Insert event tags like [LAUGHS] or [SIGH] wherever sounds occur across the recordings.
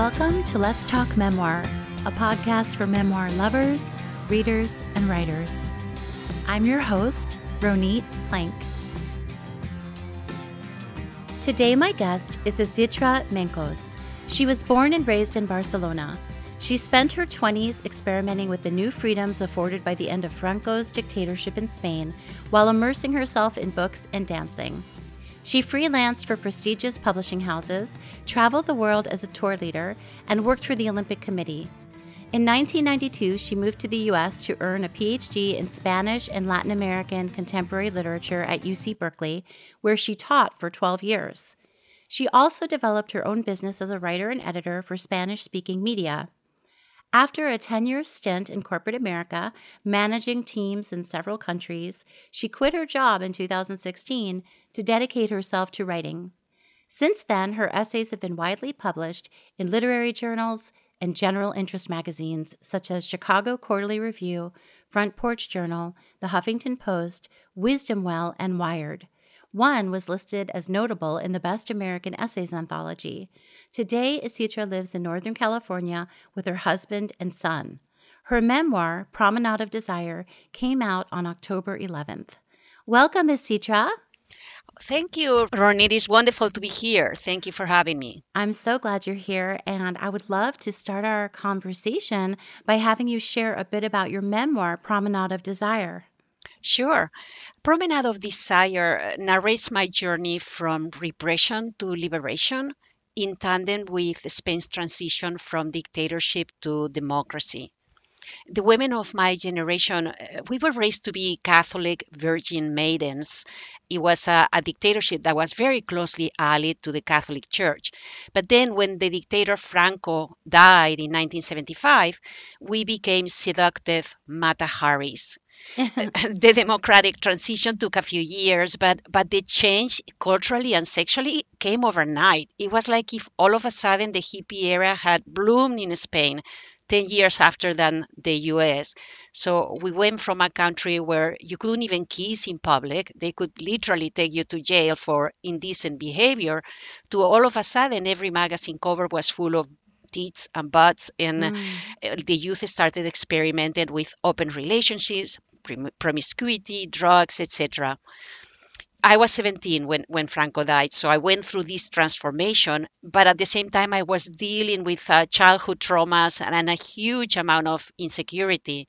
Welcome to Let's Talk Memoir, a podcast for memoir lovers, readers, and writers. I'm your host, Ronit Plank. Today, my guest is Isidra Mencos. She was born and raised in Barcelona. She spent her 20s experimenting with the new freedoms afforded by the end of Franco's dictatorship in Spain while immersing herself in books and dancing. She freelanced for prestigious publishing houses, traveled the world as a tour leader, and worked for the Olympic Committee. In 1992, she moved to the U.S. to earn a PhD in Spanish and Latin American contemporary literature at UC Berkeley, where she taught for 12 years. She also developed her own business as a writer and editor for Spanish speaking media. After a 10 year stint in corporate America, managing teams in several countries, she quit her job in 2016 to dedicate herself to writing. Since then, her essays have been widely published in literary journals and general interest magazines such as Chicago Quarterly Review, Front Porch Journal, The Huffington Post, Wisdom Well, and Wired. One was listed as notable in the Best American Essays anthology. Today, Isidra lives in Northern California with her husband and son. Her memoir, Promenade of Desire, came out on October 11th. Welcome, Isidra. Thank you, Ronnie. It is wonderful to be here. Thank you for having me. I'm so glad you're here, and I would love to start our conversation by having you share a bit about your memoir, Promenade of Desire. Sure. Promenade of Desire narrates my journey from repression to liberation in tandem with Spain's transition from dictatorship to democracy. The women of my generation, uh, we were raised to be Catholic virgin maidens. It was a, a, dictatorship that was very closely allied to the Catholic Church. But then, when the dictator Franco died in 1975, we became seductive Mata Haris. [LAUGHS] [LAUGHS] the democratic transition took a few years, but but the change culturally and sexually came overnight. It was like if all of a sudden the hippie era had bloomed in Spain 10 years after than the US. So we went from a country where you couldn't even kiss in public, they could literally take you to jail for indecent behavior, to all of a sudden every magazine cover was full of tits and butts and mm. the youth started experimenting with open relationships promiscuity drugs etc I was 17 when, when Franco died, so I went through this transformation. But at the same time, I was dealing with uh, childhood traumas and, and, a huge amount of insecurity.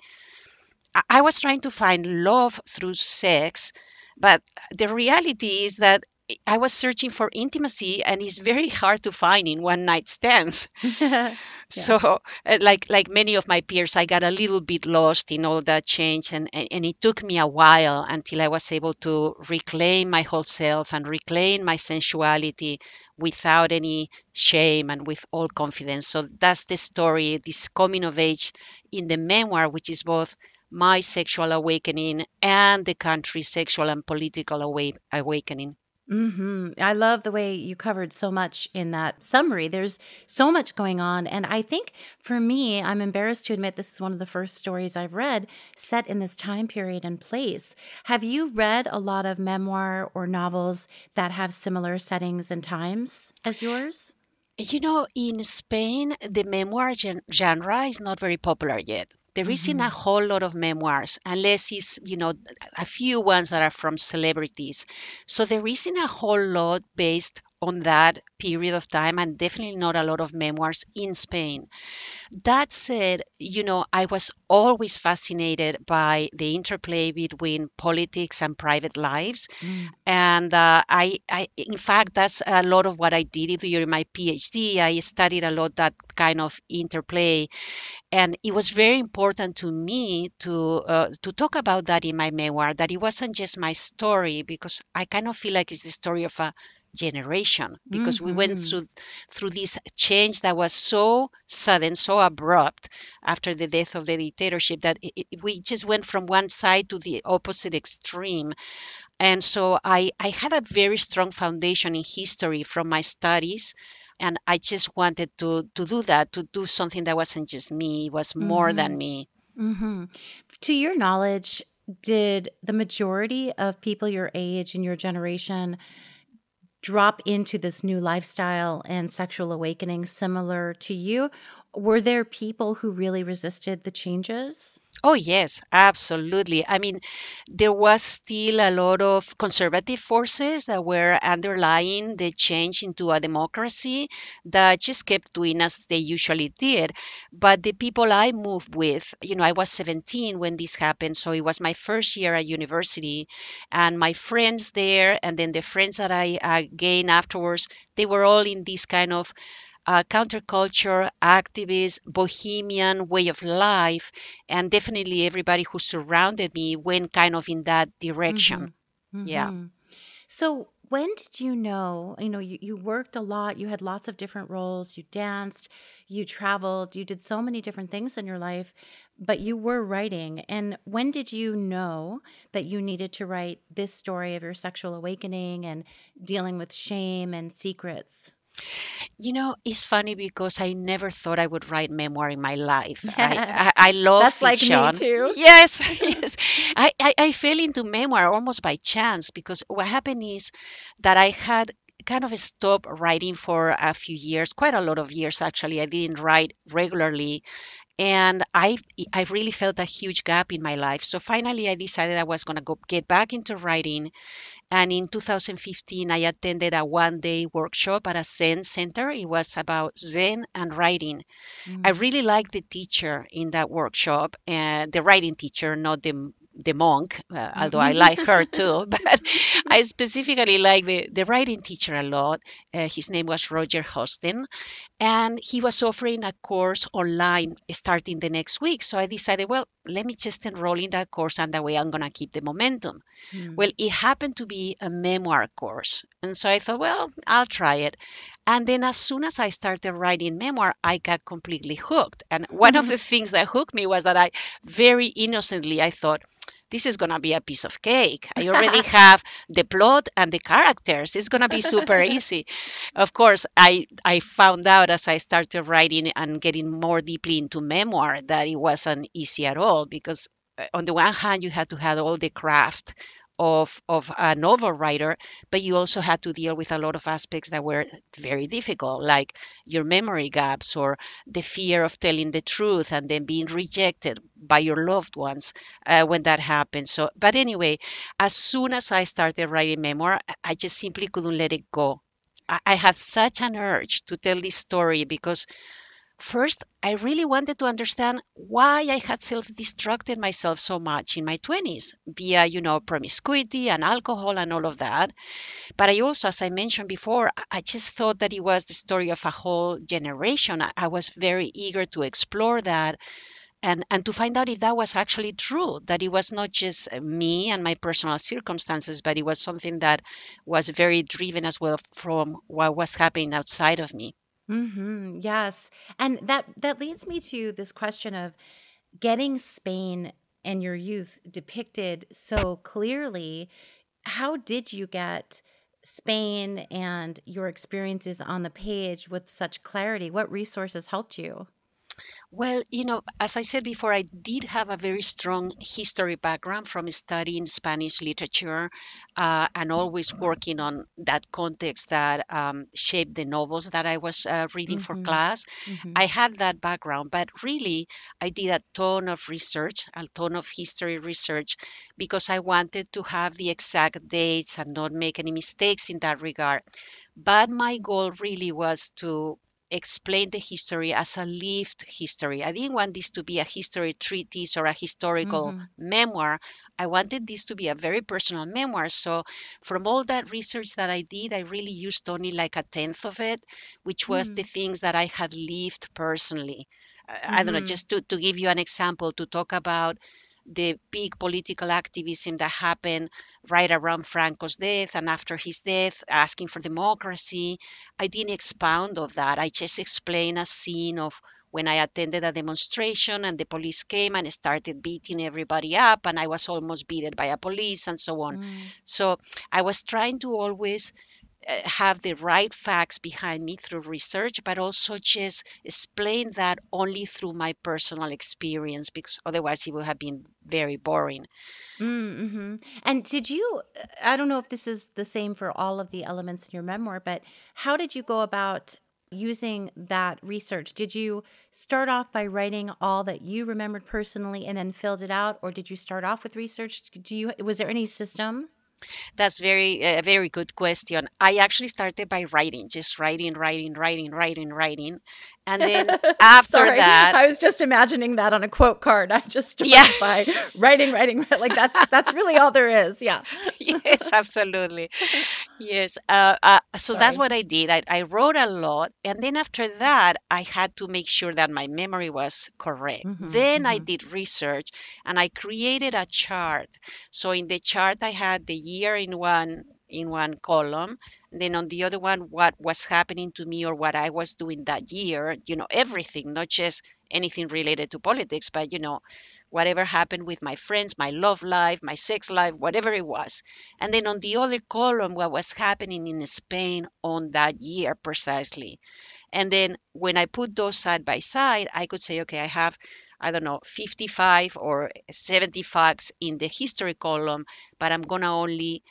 I, I was trying to find love through sex, but the reality is that I was searching for intimacy, and it's very hard to find in one night stands. [LAUGHS] [LAUGHS] yeah. So, uh, like like many of my peers, I got a little bit lost in all that change, and, and it took me a while until I was able to reclaim my whole self and reclaim my sensuality without any shame and with all confidence. So that's the story, this coming of age in the memoir, which is both my sexual awakening and the country's sexual and political awa- awakening. Hmm I love the way you covered so much in that summary. There's so much going on. And I think for me, I'm embarrassed to admit this is one of the first stories I've read set in this time period and place. Have you read a lot of memoir or novels that have similar settings and times as yours? You know, in Spain, the memoir gen- genre is not very popular yet. There isn't a Mm-hmm. whole lot of memoirs, unless it's, you know, a few ones that are from celebrities. So there isn't a whole lot based on that period of time, and definitely not a lot of memoirs in Spain. That said, you know, I was always fascinated by the interplay between politics and private lives. Mm. And uh, I, I, in fact, that's a lot of what I did during my PhD. I studied a lot that kind of interplay and it was very important to me to uh, to talk about that in my memoir that it wasn't just my story because i kind of feel like it's the story of a generation because we went hmm through through this change that was so sudden so abrupt after the death of the dictatorship that it, it- we just went from one side to the opposite extreme. And so i i had a very strong foundation in history from my studies and i just wanted to to do that to do something that wasn't just me it was more hmm than me. Hmm To your knowledge, did the majority of people your age and your generation drop into this new lifestyle and sexual awakening similar to you? Were there people who really resisted the changes? Oh, yes, absolutely. I mean, there was still a lot of conservative forces that were underlying the change into a democracy that just kept doing as they usually did. But the people I moved with, you know, I was 17 when this happened, so it was my first year at university, and my friends there, and then the friends that I uh, gained afterwards, they were all in this kind of uh, counterculture, activist, bohemian way of life, and definitely everybody who surrounded me went kind of in that direction. Mm-hmm. Yeah. Mm-hmm. So, when did you know? You know, you, you worked a lot, you had lots of different roles, you danced, you traveled, you did so many different things in your life, but you were writing. And when did you know that you needed to write this story of your sexual awakening and dealing with shame and secrets? You know, it's funny because I never thought I would write memoir in my life. I, [LAUGHS] I, I love That's like me too. [LAUGHS] Yes, [LAUGHS] yes. I, I, I fell into memoir almost by chance because what happened is that I had kind of stopped writing for a few years, quite a lot of years actually. I didn't write regularly and I I really felt a huge gap in my life. So finally I decided I was going to go get back into writing and in 2015, I attended a one day workshop at a Zen center. It was about Zen and writing. Mm. I really liked the teacher in that workshop, and the writing teacher, not the the monk, uh, although I like her too, [LAUGHS] but I specifically like the, the writing teacher a lot. Uh, his name was Roger Housden, and he was offering a course online starting the next week. So I decided, well, let me just enroll in that course, and that way I'm going to keep the momentum. Mm. Well, it happened to be a memoir course. And so I thought, well, I'll try it. And then as soon as I started writing memoir, I got completely hooked. And one of the things that hooked me was that I very innocently I thought, this is going to be a piece of cake. I already [LAUGHS] have the plot and the characters. It's going to be super [LAUGHS] easy. Of course, I I found out as I started writing and getting more deeply into memoir that it wasn't easy at all because uh, on the one hand you had to have all the craft of, of a novel writer, but you also had to deal with a lot of aspects that were very difficult, like your memory gaps or the fear of telling the truth and then being rejected by your loved ones uh, when that happens. So, but anyway, as soon as I started writing memoir, I just simply couldn't let it go. I, I had such an urge to tell this story because First, I really wanted to understand why I had self-destructed myself so much in my 20s via, you know, promiscuity and alcohol and all of that. But I also, as I mentioned before, I just thought that it was the story of a whole generation. I was very eager to explore that and and to find out if that was actually true that it was not just me and my personal circumstances but it was something that was very driven as well from what was happening outside of me hmm Yes. And that that leads me to this question of getting Spain and your youth depicted so clearly. How did you get Spain and your experiences on the page with such clarity? What resources helped you? Well, you know, as I said before, I did have a very strong history background from studying Spanish literature uh, and always working on that context that um, shaped the novels that I was uh, reading for hmm class. hmm I had that background, but really, I did a ton of research, a ton of history research, because I wanted to have the exact dates and not make any mistakes in that regard. But my goal really was to explain the history as a lived history. I didn't want this to be a history treatise or a historical hmm memoir. I wanted this to be a very personal memoir. So, from all that research that I did, I really used only like a tenth of it, which was the mm things that I had lived personally. Uh, I don't know, hmm just to, to give you an example, to talk about the big political activism that happened right around Franco's death and after his death, asking for democracy. I didn't expound of that. I just explained a scene of when I attended a demonstration and the police came and started beating everybody up and I was almost beaten by a police and so on. mm So I was trying to always have the right facts behind me through research, but also just explain that only through my personal experience, because otherwise it would have been very boring. Mm-hmm. And did you, I don't know if this is the same for all of the elements in your memoir, but how did you go about using that research? Did you start off by writing all that you remembered personally and then filled it out, or did you start off with research? Do you was there any system? That's very a very good question. I actually started by writing, just writing, writing, writing, writing, writing, and then [LAUGHS] after Sorry, that, I was just imagining that on a quote card. I just started yeah, by writing, writing, like that's that's really all there is. Yeah. [LAUGHS] yes, absolutely. Yes. Uh, uh, so that's what I did. I, I wrote a lot, and then after that, I had to make sure that my memory was correct. Mm-hmm, Then I mm-hmm, did research, and I created a chart. So in the chart, I had the year in one in one column, then on the other one, what was happening to me or what I was doing that year. You know, everything, not just anything related to politics, but you know, whatever happened with my friends, my love life, my sex life, whatever it was. And then on the other column, what was happening in Spain on that year precisely. And then when I put those side by side, I could say, okay, I have, I don't know, 55 or 70 facts in the history column, but I'm going to only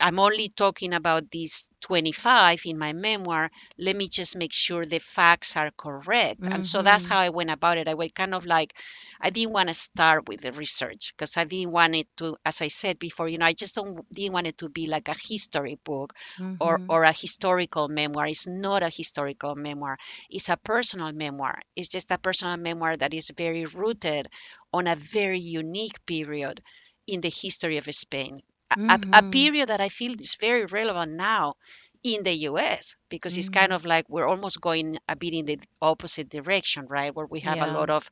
I'm only talking about these 25 in my memoir. Let me just make sure the facts are correct. And so that's mm-hmm, how I went about it. I went kind of like, I didn't want to start with the research because I didn't want it to, as I said before, you know, I just don't didn't want it to be like a history book or mm-hmm, or a historical memoir. It's not a historical memoir. It's a personal memoir. It's just a personal memoir that is very rooted on a very unique period in the history of Spain a, a mm-hmm, period that I feel is very relevant now in the US because it's kind mm-hmm. of like we're almost going a bit in the opposite direction, right? Where we have a lot of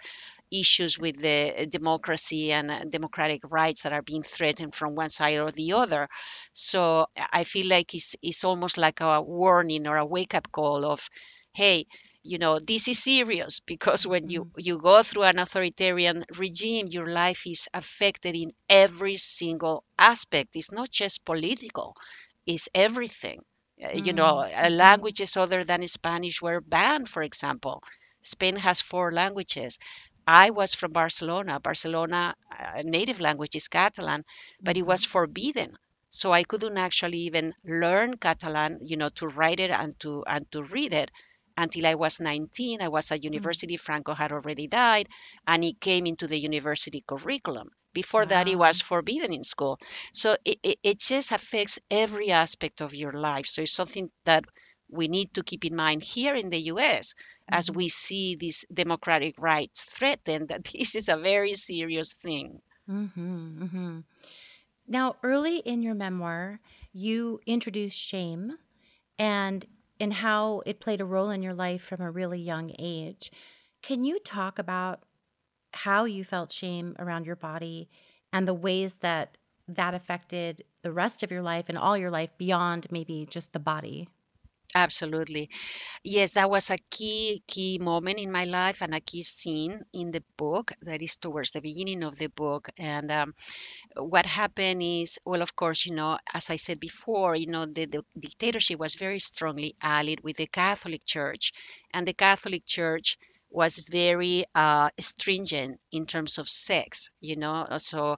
issues with the democracy and uh, democratic rights that are being threatened from one side or the other. So I feel like it's, it's almost like a warning or a wake up call of, hey, you know this is serious because when you Mm-hmm, you go through an authoritarian regime your life is affected in every single aspect. It's not just political it's everything. Uh, you know mm-hmm, languages other than spanish. Were banned for example. Spain has four languages. I was from barcelona. Barcelona uh, native language is catalan but it mm-hmm, was forbidden. So i couldn't actually even learn catalan you know to write it and to and to read it until I was 19. I was at mm-hmm. university. Franco had already died, and it came into the university curriculum. Before that, it was forbidden in school. So it, it, it just affects every aspect of your life. So it's something that we need to keep in mind here in the US as Mm-hmm, we see these democratic rights threatened, [LAUGHS] that this is a very serious thing. mm-hmm, mm-hmm. Now, early in your memoir, you introduce shame and and how it played a role in your life from a really young age. Can you talk about how you felt shame around your body and the ways that that affected the rest of your life and all your life beyond maybe just the body? Absolutely. Yes, that was a key key moment in my life and a key scene in the book that is towards the beginning of the book. And um, what happened is, well, of course, you know, as I said before, you know, the, the dictatorship was very strongly allied with the Catholic Church, and the Catholic Church was very uh, stringent in terms of sex, you know, so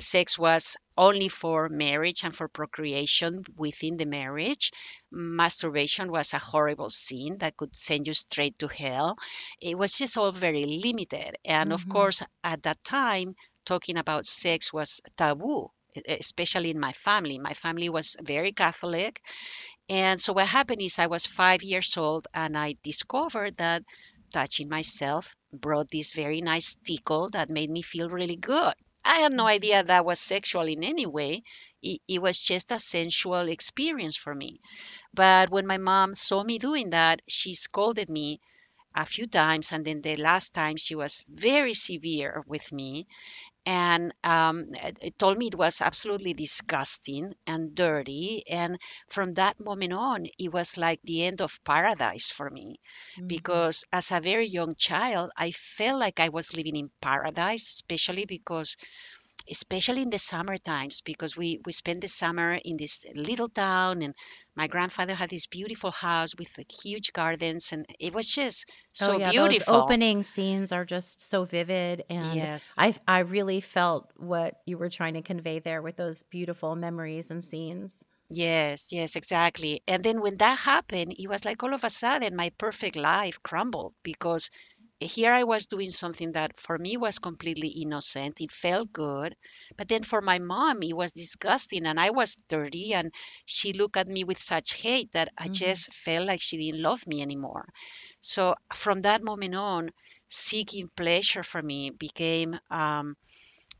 sex was only for marriage and for procreation within the marriage. Masturbation was a horrible sin that could send you straight to hell. It was just all very limited. And of Mm-hmm. course, at that time, talking about sex was taboo, especially in my family. My family was very Catholic. And so what happened is I was five years old and I discovered that touching myself brought this very nice tickle that made me feel really good. I had no mm-hmm. idea that was sexual in any way. It, it was just a sensual experience for me. But when my mom saw me doing that, she scolded me a few times. And then the last time she was very severe with me and um, it, told me it was absolutely disgusting and dirty. And from that moment on, it was like the end of paradise for me, Mm-hmm. because as a very young child, I felt like I was living in paradise, especially because especially in the summer times because we we spent the summer in this little town and my grandfather had this beautiful house with like huge gardens and it was just so Oh yeah, those beautiful. opening scenes are just so vivid and yes. I I really felt what you were trying to convey there with those beautiful memories and scenes. yes yes exactly. And then when that happened it was like all of a sudden my perfect life crumbled because here I was doing something that for me was completely innocent. It felt good. But then for my mom, it was disgusting. And I was 30 and she looked at me with such hate that I hmm just felt like she didn't love me anymore. So from that moment on, seeking pleasure for me became um,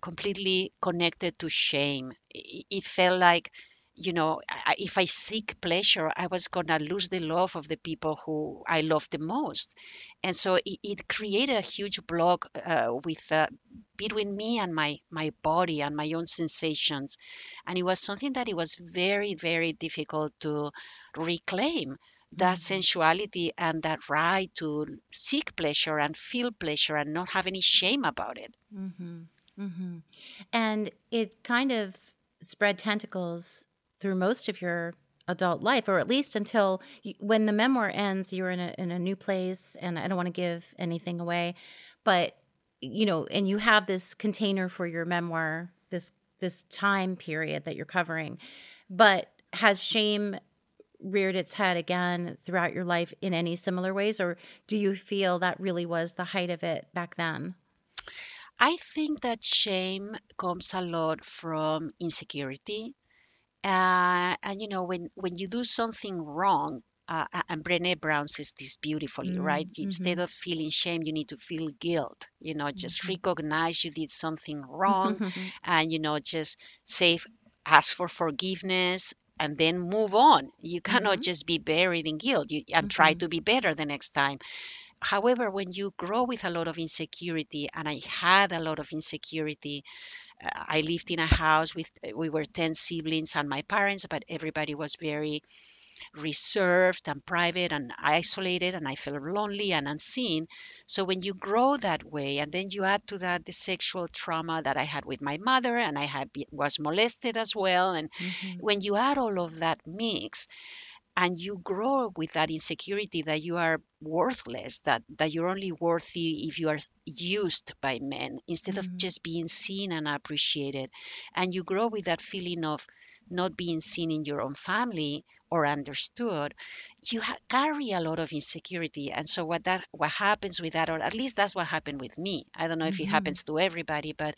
completely connected to shame. It, it felt like, you know, I, if I seek pleasure, I was going to lose the love of the people who I love the most. And so it, it created a huge block uh, with uh, between me and my my body and my own sensations. And it was something that it was very, very difficult to reclaim that hmm sensuality and that right to seek pleasure and feel pleasure and not have any shame about it. Mm-hmm. Mm-hmm. And it kind of spread tentacles through most of your adult life, or at least until you, when the memoir ends, you're in a in a new place, and I don't want to give anything away, but you know, and you have this container for your memoir, this this time period that you're covering, but has shame reared its head again throughout your life in any similar ways, or do you feel that really was the height of it back then? I think that shame comes a lot from insecurity. Uh, and you know, when when you do something wrong, uh, and Brené Brown says this beautifully, right? Mm-hmm. Instead of feeling shame, you need to feel guilt. You know, just hmm recognize you did something wrong, hmm and you know, just say, ask for forgiveness, and then move on. You cannot hmm just be buried in guilt. You and try hmm to be better the next time. However, when you grow with a lot of insecurity, and I had a lot of insecurity I lived in a house with we were 10 siblings and my parents, but everybody was very reserved and private and isolated and I felt lonely and unseen. So when you grow that way and then you add to that the sexual trauma that I had with my mother and I had was molested as well and hmm when you add all of that mix and you grow with that insecurity that you are worthless that that you're only worthy if you are used by men instead of hmm just being seen and appreciated. And you grow with that feeling of not being seen in your own family or understood. You ha- carry a lot of insecurity. And so what that what happens with that or at least that's what happened with me. I don't know if it hmm happens to everybody but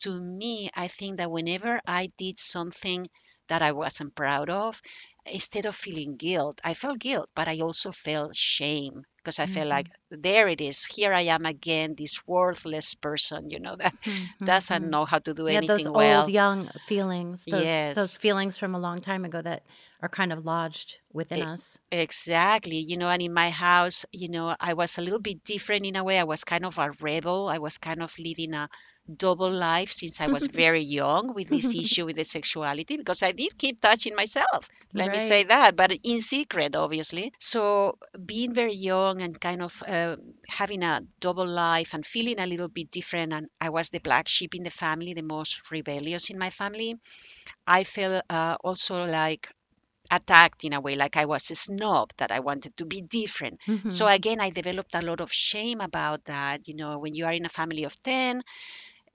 to me, I think that whenever I did something that I wasn't proud of, instead of feeling guilt, I felt guilt, but I also felt shame because I felt like hmm there it is. Here I am again, this worthless person, you know, [LAUGHS] that doesn't hmm know how to do Yeah, those anything old young feelings, those those feelings from a long time ago that are kind of lodged within e- us. exactly. You know, and in my house, you know, I was a little bit different in a way. I was kind of a rebel. I was kind of leading a double life since I was [LAUGHS] very young with this issue with the sexuality because I did keep touching myself. Let me say that, but in secret, obviously. So being very young and kind of uh, having a double life and feeling a little bit different, and I was the black sheep in the family, the most rebellious in my family. I felt uh, also like attacked in a way, like I was a snob, that I wanted to be different. So hmm again, I developed a lot of shame about that. You know, when you are in a family of 10,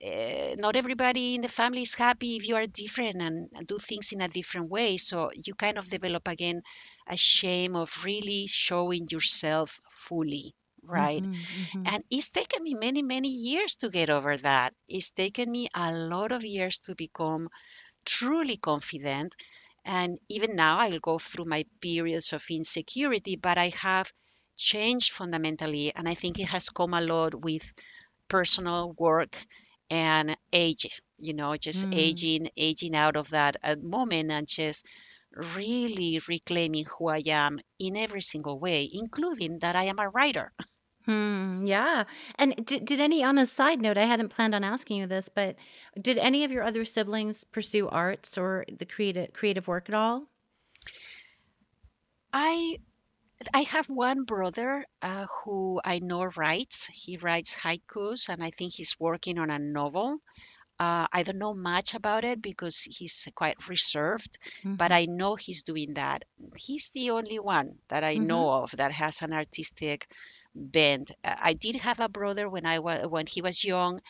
uh, not everybody in the family is happy if you are different and, and do things in a different way. So you kind of develop again a shame of really showing yourself fully, right? hmm hmm And it's taken me many, many years to get over that. It's taken me a lot of years to become truly confident. And even now, I'll go through my periods of insecurity, but I have changed fundamentally. And I think it has come a lot with personal work and age, you know, just hmm aging, aging out of that uh, moment and just really reclaiming who I am in every single way, including that I am a writer. Hmm, yeah. And did did any on a side note, I hadn't planned on asking you this, but did any of your other siblings pursue arts or the creative creative work at all? I I have one brother uh, who I know writes. He writes haikus, and I think he's working on a novel. Uh, I don't know much about it because he's quite reserved, but Mhm. I know he's doing that. He's the only one that I Mhm. know of that has an artistic bent. I did have a brother when I was when he was young.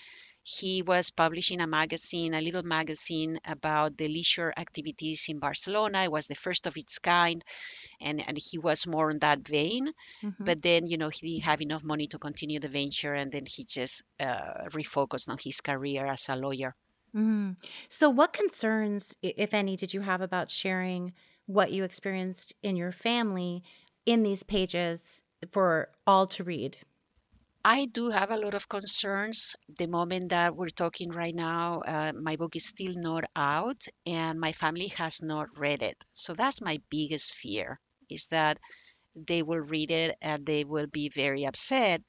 He was publishing a magazine, a little magazine about the leisure activities in Barcelona. It was the first of its kind, and, and he was more in that vein. Mhm. But then, you know, he didn't have enough money to continue the venture, and then he just uh, refocused on his career as a lawyer. Mm. So, what concerns, if any, did you have about sharing what you experienced in your family in these pages for all to read? I do have a lot of concerns. The moment that we're talking right now, uh, my book is still not out, and my family has not read it. So that's my biggest fear is that they will read it and they will be very upset.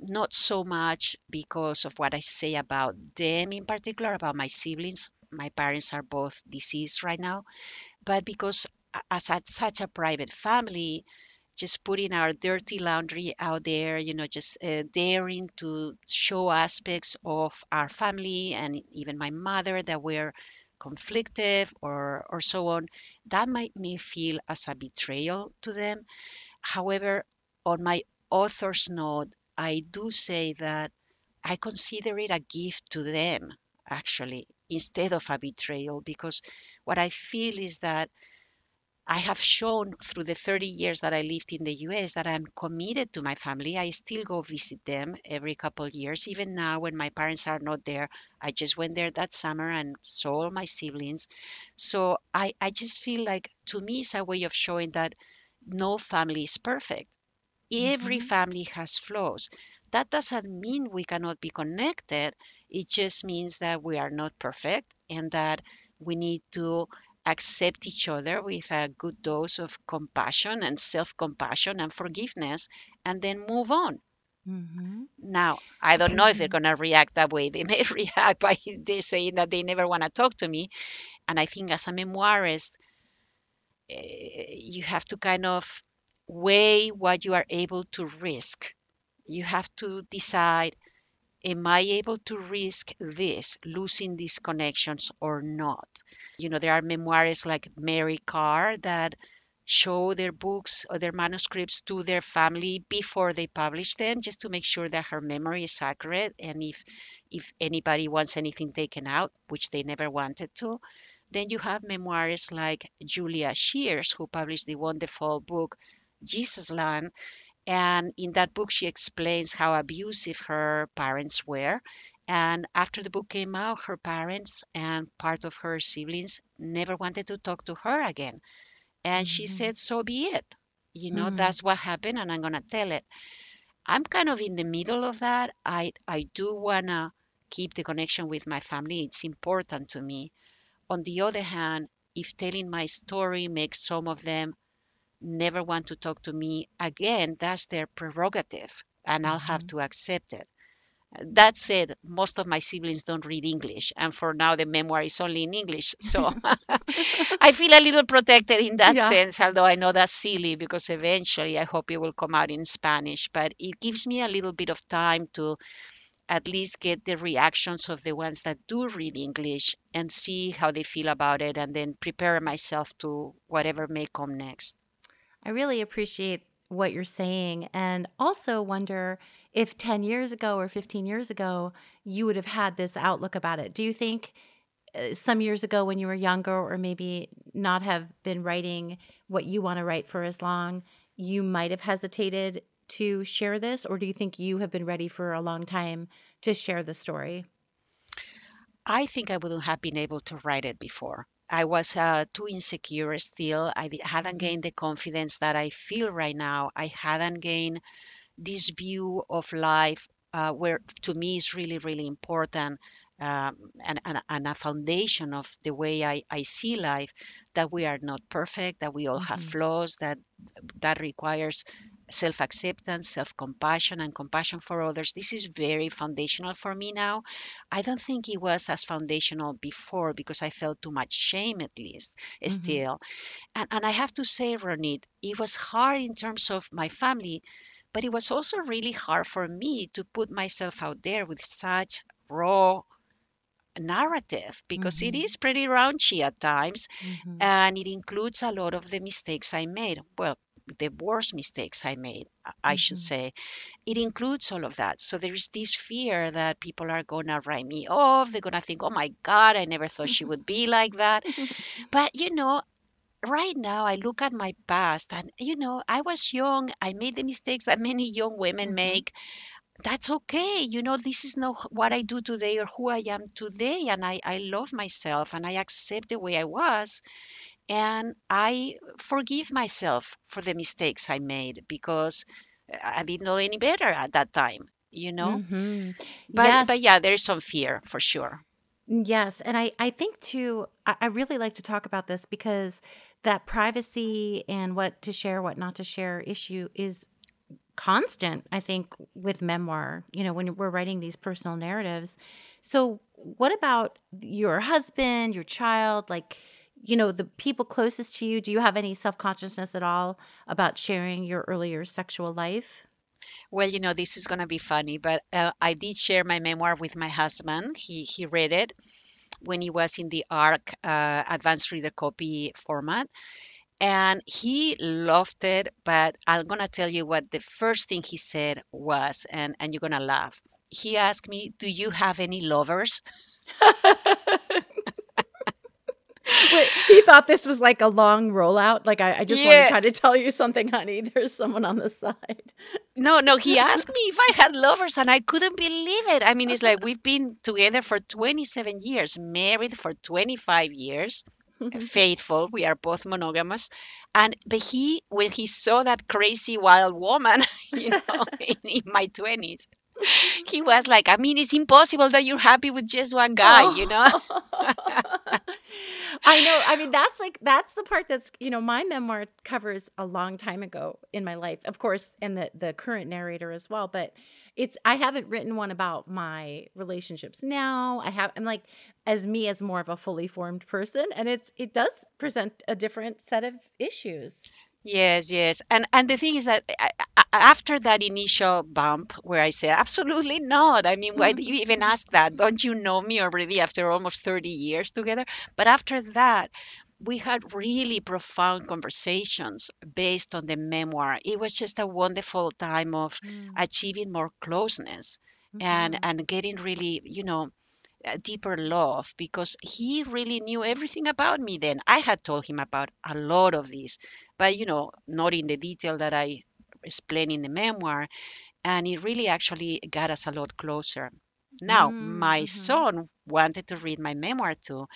Not so much because of what I say about them in particular, about my siblings. My parents are both deceased right now, but because as such a private family, just putting our dirty laundry out there, you know, just uh, daring to show aspects of our family and even my mother that were conflictive or or so on, that might me feel as a betrayal to them. However, on my author's note, I do say that I consider it a gift to them, actually, instead of a betrayal, because what I feel is that I have shown through the 30 years that I lived in the US that I'm committed to my family. I still go visit them every couple of years. Even now, when my parents are not there, I just went there that summer and saw all my siblings. So I, I just feel like to me, it's a way of showing that no family is perfect. Every Mhm. family has flaws. That doesn't mean we cannot be connected. It just means that we are not perfect and that we need to accept each other with a good dose of compassion and self compassion and forgiveness and then move on. Mhm. Now, I don't know if they're Mhm. going to react that way. [LAUGHS] They may react by they saying that they never want to talk to me. And I think as a memoirist, eh, you have to kind of weigh what you are able to risk. You have to decide am I able to risk this, losing these connections or not? You know, there are memoirists like Mary Karr that show their books or their manuscripts to their family before they publish them just to make sure that her memory is accurate and if if anybody wants anything taken out which they never wanted to then you have memoirists like Julia Scheeres who published the wonderful book Jesusland and in that book, she explains how abusive her parents were. And after the book came out, her parents and part of her siblings never wanted to talk to her again. And she Mhm. said, So be it. You know, Mm. that's what happened, and I'm going to tell it. I'm kind of in the middle of that. I, I do want to keep the connection with my family, it's important to me. On the other hand, if telling my story makes some of them never want to talk to me again, that's their prerogative, and I'll have Mhm. to accept it. That said, most of my siblings don't read English, and for now the memoir is only in English. [LAUGHS] So [LAUGHS] I feel a little protected in that Yeah. sense, although I know that's silly because eventually I hope it will come out in Spanish. But it gives me a little bit of time to at least get the reactions of the ones that do read English and see how they feel about it, and then prepare myself to whatever may come next. I really appreciate what you're saying and also wonder if 10 years ago or 15 years ago you would have had this outlook about it. Do you think uh, some years ago when you were younger or maybe not have been writing what you want to write for as long, you might have hesitated to share this or do you think you have been ready for a long time to share the story? I think I wouldn't have been able to write it before. I was uh, too insecure still. I hadn't gained the confidence that I feel right now. I hadn't gained this view of life uh, where to me is really, really important um, and, and, and a foundation of the way I, I see life that we are not perfect, that we all have Mhm. flaws, that that requires self acceptance, self compassion, and compassion for others. This is very foundational for me now. I don't think it was as foundational before because I felt too much shame, at least, Mhm. still. And, and I have to say, Ronit, it was hard in terms of my family, but it was also really hard for me to put myself out there with such raw narrative because it Mhm. is pretty raunchy at times Mhm. and it includes a lot of the mistakes I made. Well, the worst mistakes I made, I- I should say. It includes all of that. So there is this fear that people are going to write me off. They're going to think, oh my God, I never thought she would be like that. [LAUGHS] But, you know, right now I look at my past and, you know, I was young. I made the mistakes that many young women Mhm. make. That's okay. You know, this is not what I do today or who I am today. And I, I love myself and I accept the way I was. And I forgive myself for the mistakes I made because I didn't know any better at that time, you know? Mhm. But but yeah, there's some fear for sure. Yes, and I I think too I, I really like to talk about this because that privacy and what to share, what not to share issue is constant, I think, with memoir, you know, when we're writing these personal narratives. So, what about your husband, your child, like, you know, the people closest to you? Do you have any self consciousness at all about sharing your earlier sexual life? Well, you know, this is gonna be funny, but uh, I did share my memoir with my husband. He he read it when he was in the ARC uh, advanced reader copy format, and he loved it. But I'm gonna tell you what the first thing he said was, and and you're gonna laugh. He asked me, "Do you have any lovers?" [LAUGHS] He thought this was like a long rollout. Like I, I just want to try to tell you something, honey. [LAUGHS] There's someone on the side. No, no, he [LAUGHS] asked me if I had lovers, and I couldn't believe it. I mean, it's like we've been together for 27 years, married for 25 years, [LAUGHS] faithful. We are both monogamous. And but he, when he saw that crazy wild woman, you know, in, in my 20s, he was like, I mean, it's impossible that you're happy with just one guy, you know? Oh. I know. I mean, that's like that's the part that's you know my memoir covers a long time ago in my life, of course, and the the current narrator as well. But it's I haven't written one about my relationships now. I have I'm like as me as more of a fully formed person, and it's it does present a different set of issues. Yes, yes. And and the thing is that I, I, after that initial bump where I said, absolutely not. I mean, why do you even ask that? Don't you know me already after almost 30 years together? But after that, we had really profound conversations based on the memoir. It was just a wonderful time of Mm, achieving more closeness and mhm, and getting really, you know, deeper love because he really knew everything about me then. I had told him about a lot of this, but you know, not in the detail that I explain in the memoir. And it really actually got us a lot closer. Now, mm, my son wanted to read my memoir too.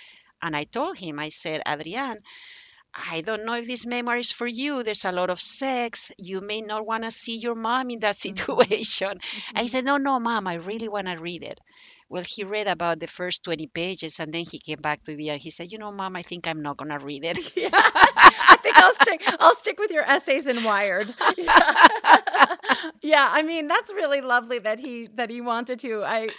And I told him, I said, Adrian, I don't know if this memoir is for you. There's a lot of sex. You may not want to see your mom in that [LAUGHS] Mhm, situation. And he mhm. said, No, no, mom, I really want to read it. Well, he read about the first 20 pages and then he came back to me and he said, You know, mom, I think I'm not going to read it. [LAUGHS] Yeah, I think I'll stick. I'll stick with your essays in Wired. [LAUGHS] [LAUGHS] Yeah, yeah. I mean, that's really lovely that he that he wanted to. I,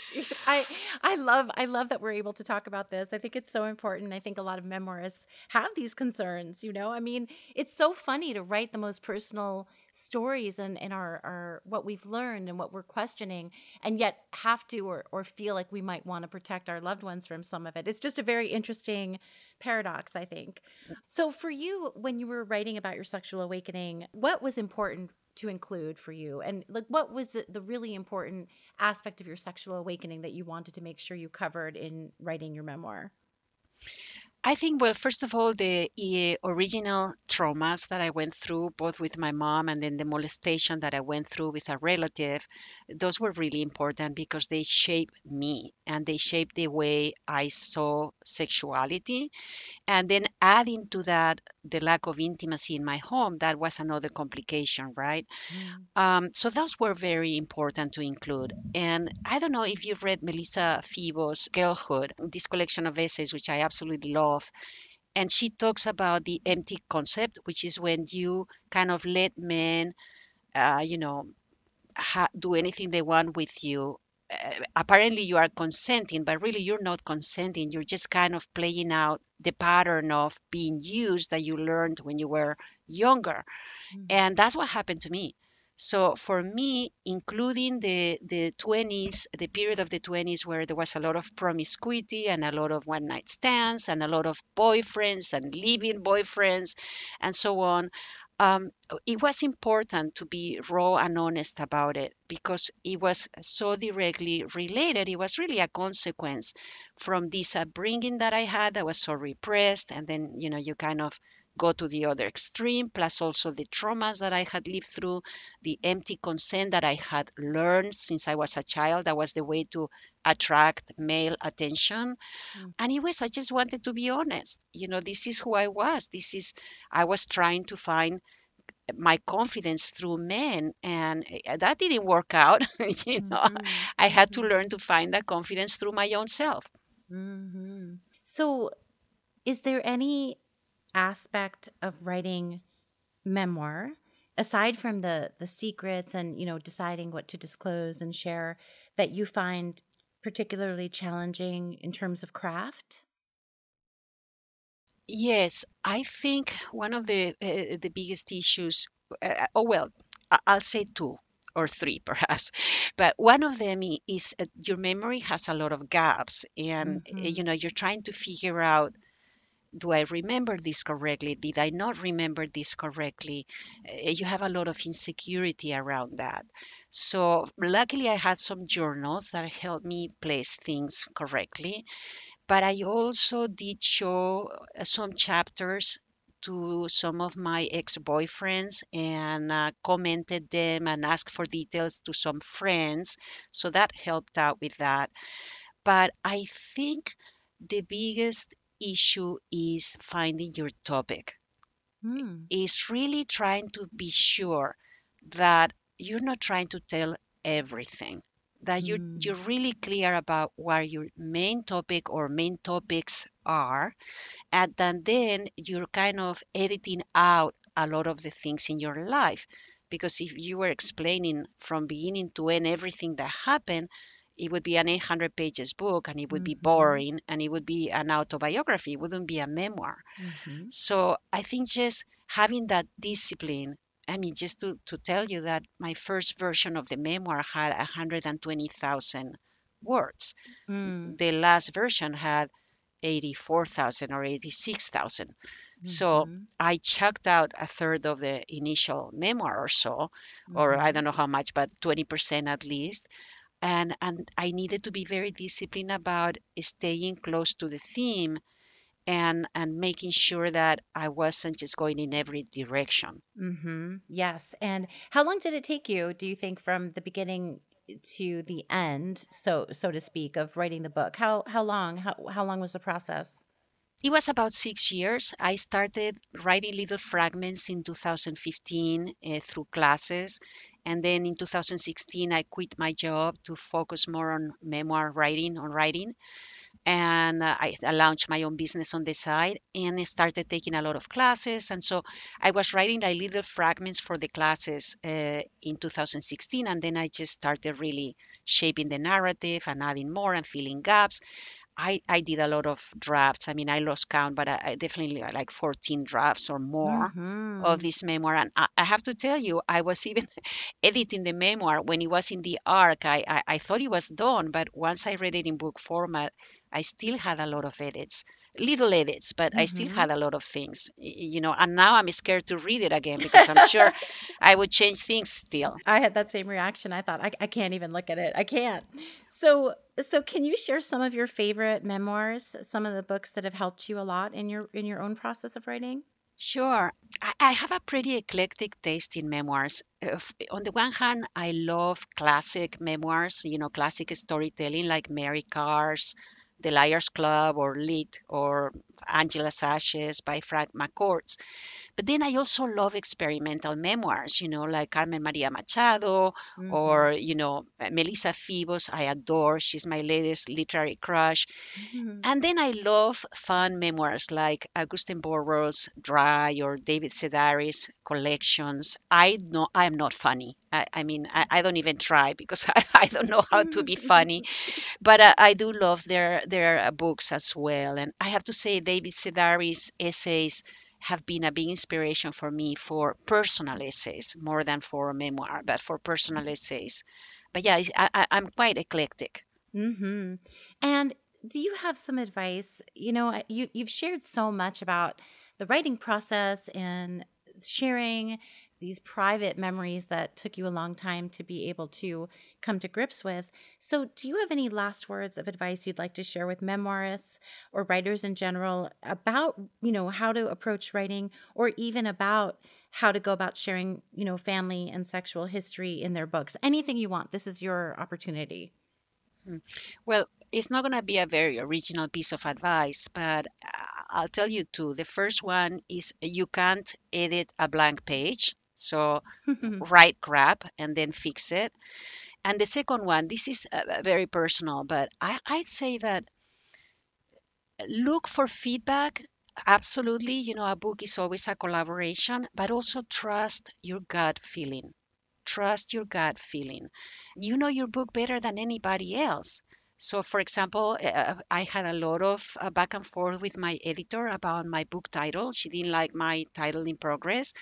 I, I love. I love that we're able to talk about this. I think it's so important. I think a lot of memoirists have these concerns. You know, I mean, it's so funny to write the most personal stories and and our our what we've learned and what we're questioning, and yet have to or or feel like we might want to protect our loved ones from some of it. It's just a very interesting paradox, I think. Mm. So, for you, when you were writing about your sexual awakening, what was important to include for you? And, like, what was the, the really important aspect of your sexual awakening that you wanted to make sure you covered in writing your memoir? I think, well, first of all, the eh, original traumas that I went through, both with my mom and then the molestation that I went through with a relative, those were really important because they shaped me and they shaped the way I saw sexuality. And then adding to that the lack of intimacy in my home, that was another complication, right? Mm, Um, so those were very important to include. And I don't know if you've read Melissa Febos' Girlhood, this collection of essays, which I absolutely love. And she talks about the empty consent, which is when you kind of let men, uh, you know, ha- do anything they want with you. Uh, apparently, you are consenting, but really, you're not consenting. You're just kind of playing out the pattern of being used that you learned when you were younger. mhm, And that's what happened to me So for me, including the the 20s, the period of the 20s where there was a lot of promiscuity and a lot of one night stands and a lot of boyfriends and living boyfriends and so on, um, it was important to be raw and honest about it because it was so directly related. It was really a consequence from this upbringing that I had that was so repressed. And then, you know, you kind of go to the other extreme, plus also the traumas that I had lived through, the empty consent that I had learned since I was a child. That was the way to attract male attention. Mm. And it was, I just wanted to be honest. You know, this is who I was. This is, I was trying to find my confidence through men and eh, that didn't work out [LAUGHS] you know Mhm. i had to Mhm. learn to find that confidence through my own self Mhm. So, is there any aspect of writing memoir aside from the the secrets and you know deciding what to disclose and share that you find particularly challenging in terms of craft? yes i think one of the uh, the biggest issues uh, oh well i'll say two or three [LAUGHS] perhaps but one of them is uh, your memory has a lot of gaps and uh, Mhm. you know you're trying to figure out do I remember this correctly? Did I not remember this correctly? Uh, You have a lot of insecurity around that. So, luckily, I had some journals that helped me place things correctly. But I also did show uh, some chapters to some of my ex boyfriends and uh, commented them and asked for details to some friends. So, that helped out with that. But I think the biggest issue is finding your topic. Mm. Is really trying to be sure that you're not trying to tell everything. That you're Mm. you're really clear about what your main topic or main topics are, and then then you're kind of editing out a lot of the things in your life. Because if you were explaining from beginning to end everything that happened, it would be an 800 pages book and it would be Mhm. boring and it would be an autobiography. It wouldn't be a memoir. Mhm. So I think just having that discipline. I mean, just to, to tell you that my first version of the memoir had 120,000 words. Mm. The last version had 84,000 or 86,000. So Mhm. I chucked out a third of the initial memoir or so, or I Mhm. don't know how much, but 20% at least. And, and I needed to be very disciplined about staying close to the theme and, and making sure that I wasn't just going in every direction. Mm-hmm. Yes. And how long did it take you, do you think, from the beginning to the end, so so to speak, of writing the book? How how long? How how long was the process? It was about six years. I started writing little fragments in 2015 uh, through classes. And then in 2016, I quit my job to focus more on memoir writing, on writing. And uh, I, I launched my own business on the side and I started taking a lot of classes. And so I was writing like little fragments for the classes uh, in 2016. And then I just started really shaping the narrative and adding more and filling gaps. I, I did a lot of drafts. I mean, I lost count, but I, I definitely like 14 drafts or more of Mhm. this memoir. And I, I have to tell you, I was even [LAUGHS] editing the memoir when it was in the arc. I, I, I thought it was done, but once I read it in book format, I still had a lot of edits, little edits, but I still Mhm. had a lot of things, you know. And now I'm scared to read it again because I'm sure [LAUGHS] I would change things still. I had that same reaction. I thought I, I can't even look at it. I can't. So so can you share some of your favorite memoirs, some of the books that have helped you a lot in your in your own process of writing? Sure. I, I have a pretty eclectic taste in memoirs. On the one hand, I love classic memoirs, you know, classic storytelling like Mary Karr's The Liars Club or Lit or Angela's Ashes by Frank McCourt. But then I also love experimental memoirs, you know, like Carmen Maria Machado Mhm. or, you know, Melissa Febos. I adore. She's my latest literary crush. Mhm. And then I love fun memoirs like Augusten Burroughs' Dry or David Sedaris collections. I know I am not funny. I, I mean, I, I don't even try because [LAUGHS] I, I don't know how to be funny. [LAUGHS] But I, I do love their their uh, books as well. And I have to say, David Sedaris' essays have been a big inspiration for me for personal essays more than for a memoir, but for personal essays. But yeah, I, am quite eclectic. Mm-hmm. And do you have some advice? You know, you you've shared so much about the writing process and sharing these private memories that took you a long time to be able to come to grips with. So, do you have any last words of advice you'd like to share with memoirists or writers in general about, you know, how to approach writing or even about how to go about sharing, you know, family and sexual history in their books? Anything you want. This is your opportunity. Hmm. Well, it's not going to be a very original piece of advice, but I'll tell you two. The first one is you can't edit a blank page. So [LAUGHS] write grab and then fix it. And the second one, this is uh, very personal, but I, I'd say that look for feedback. Absolutely, you know, a book is always a collaboration, but also trust your gut feeling. Trust your gut feeling. You know your book better than anybody else. So, for example, uh, I had a lot of uh, back and forth with my editor about my book title. She didn't like my title in progress.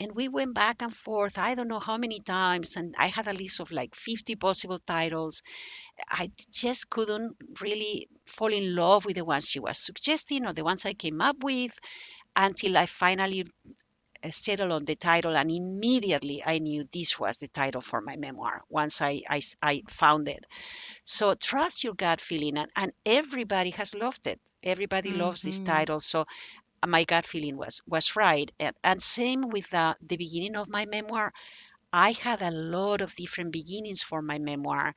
And we went back and forth, I don't know how many times. And I had a list of like 50 possible titles. I just couldn't really fall in love with the ones she was suggesting or the ones I came up with until I finally settled on the title. And immediately I knew this was the title for my memoir once I, I, I found it. So trust your gut feeling. And, and everybody has loved it. Everybody mm-hmm. loves this title. So my gut feeling was was right. And, and same with the, the beginning of my memoir. I had a lot of different beginnings for my memoir.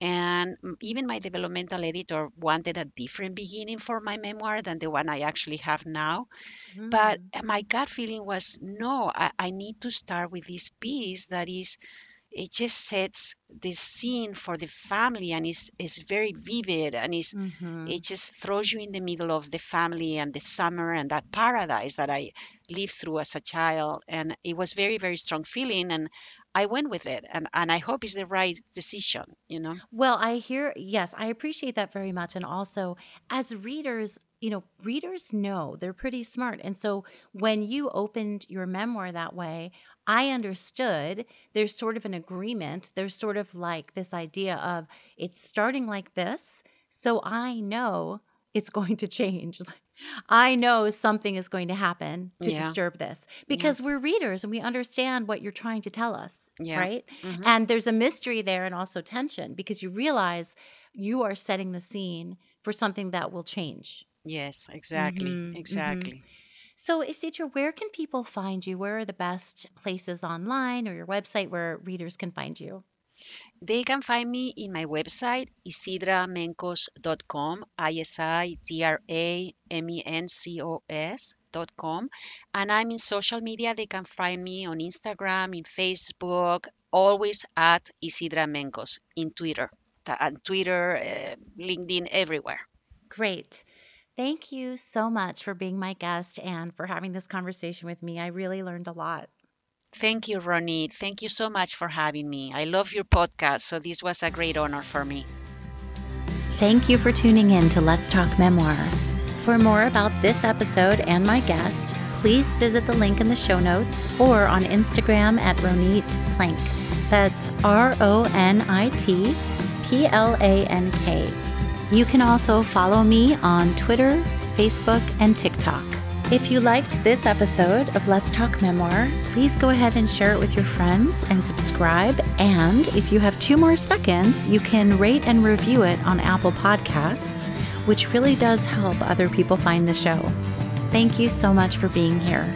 And even my developmental editor wanted a different beginning for my memoir than the one I actually have now. Mm. But my gut feeling was no, I, I need to start with this piece that is it just sets this scene for the family and it's, is very vivid and is mm-hmm. it just throws you in the middle of the family and the summer and that paradise that I lived through as a child. And it was very very strong feeling and I went with it and and I hope it's the right decision you know? Well I hear yes I appreciate that very much. And also as readers you know, readers know they're pretty smart. And so when you opened your memoir that way, I understood there's sort of an agreement. There's sort of like this idea of it's starting like this. So I know it's [LAUGHS] going to change. I know something is going to happen to yeah. disturb this because yeah. we're readers and we understand what you're trying to tell us, yeah. right? Mm-hmm. And there's a mystery there and also tension because you realize you are setting the scene for something that will change. Yes, exactly. Mm-hmm, mm-hmm. exactly. So, Isidra, where can people find you? Where are the best places online or your website where readers can find you? They can find me in my website, isidramencos.com, I-S-I-D-R-A-M-E-N-C-O-S.com. And I'm in social media. They can find me on Instagram, in Facebook, always at Isidra Mencos, in Twitter, and Twitter, uh, LinkedIn, everywhere. Great. Thank you so much for being my guest and for having this conversation with me. I really learned a lot. Thank you, Ronit. Thank you so much for having me. I love your podcast, so this was a great honor for me. Thank you for tuning in to Let's Talk Memoir. For more about this episode and my guest, please visit the link in the show notes or on Instagram at Ronit Plank. That's R O N I T P L A N K. You can also follow me on Twitter, Facebook, and TikTok. If you liked this episode of Let's Talk Memoir, please go ahead and share it with your friends and subscribe. And if you have two more seconds, you can rate and review it on Apple Podcasts, which really does help other people find the show. Thank you so much for being here.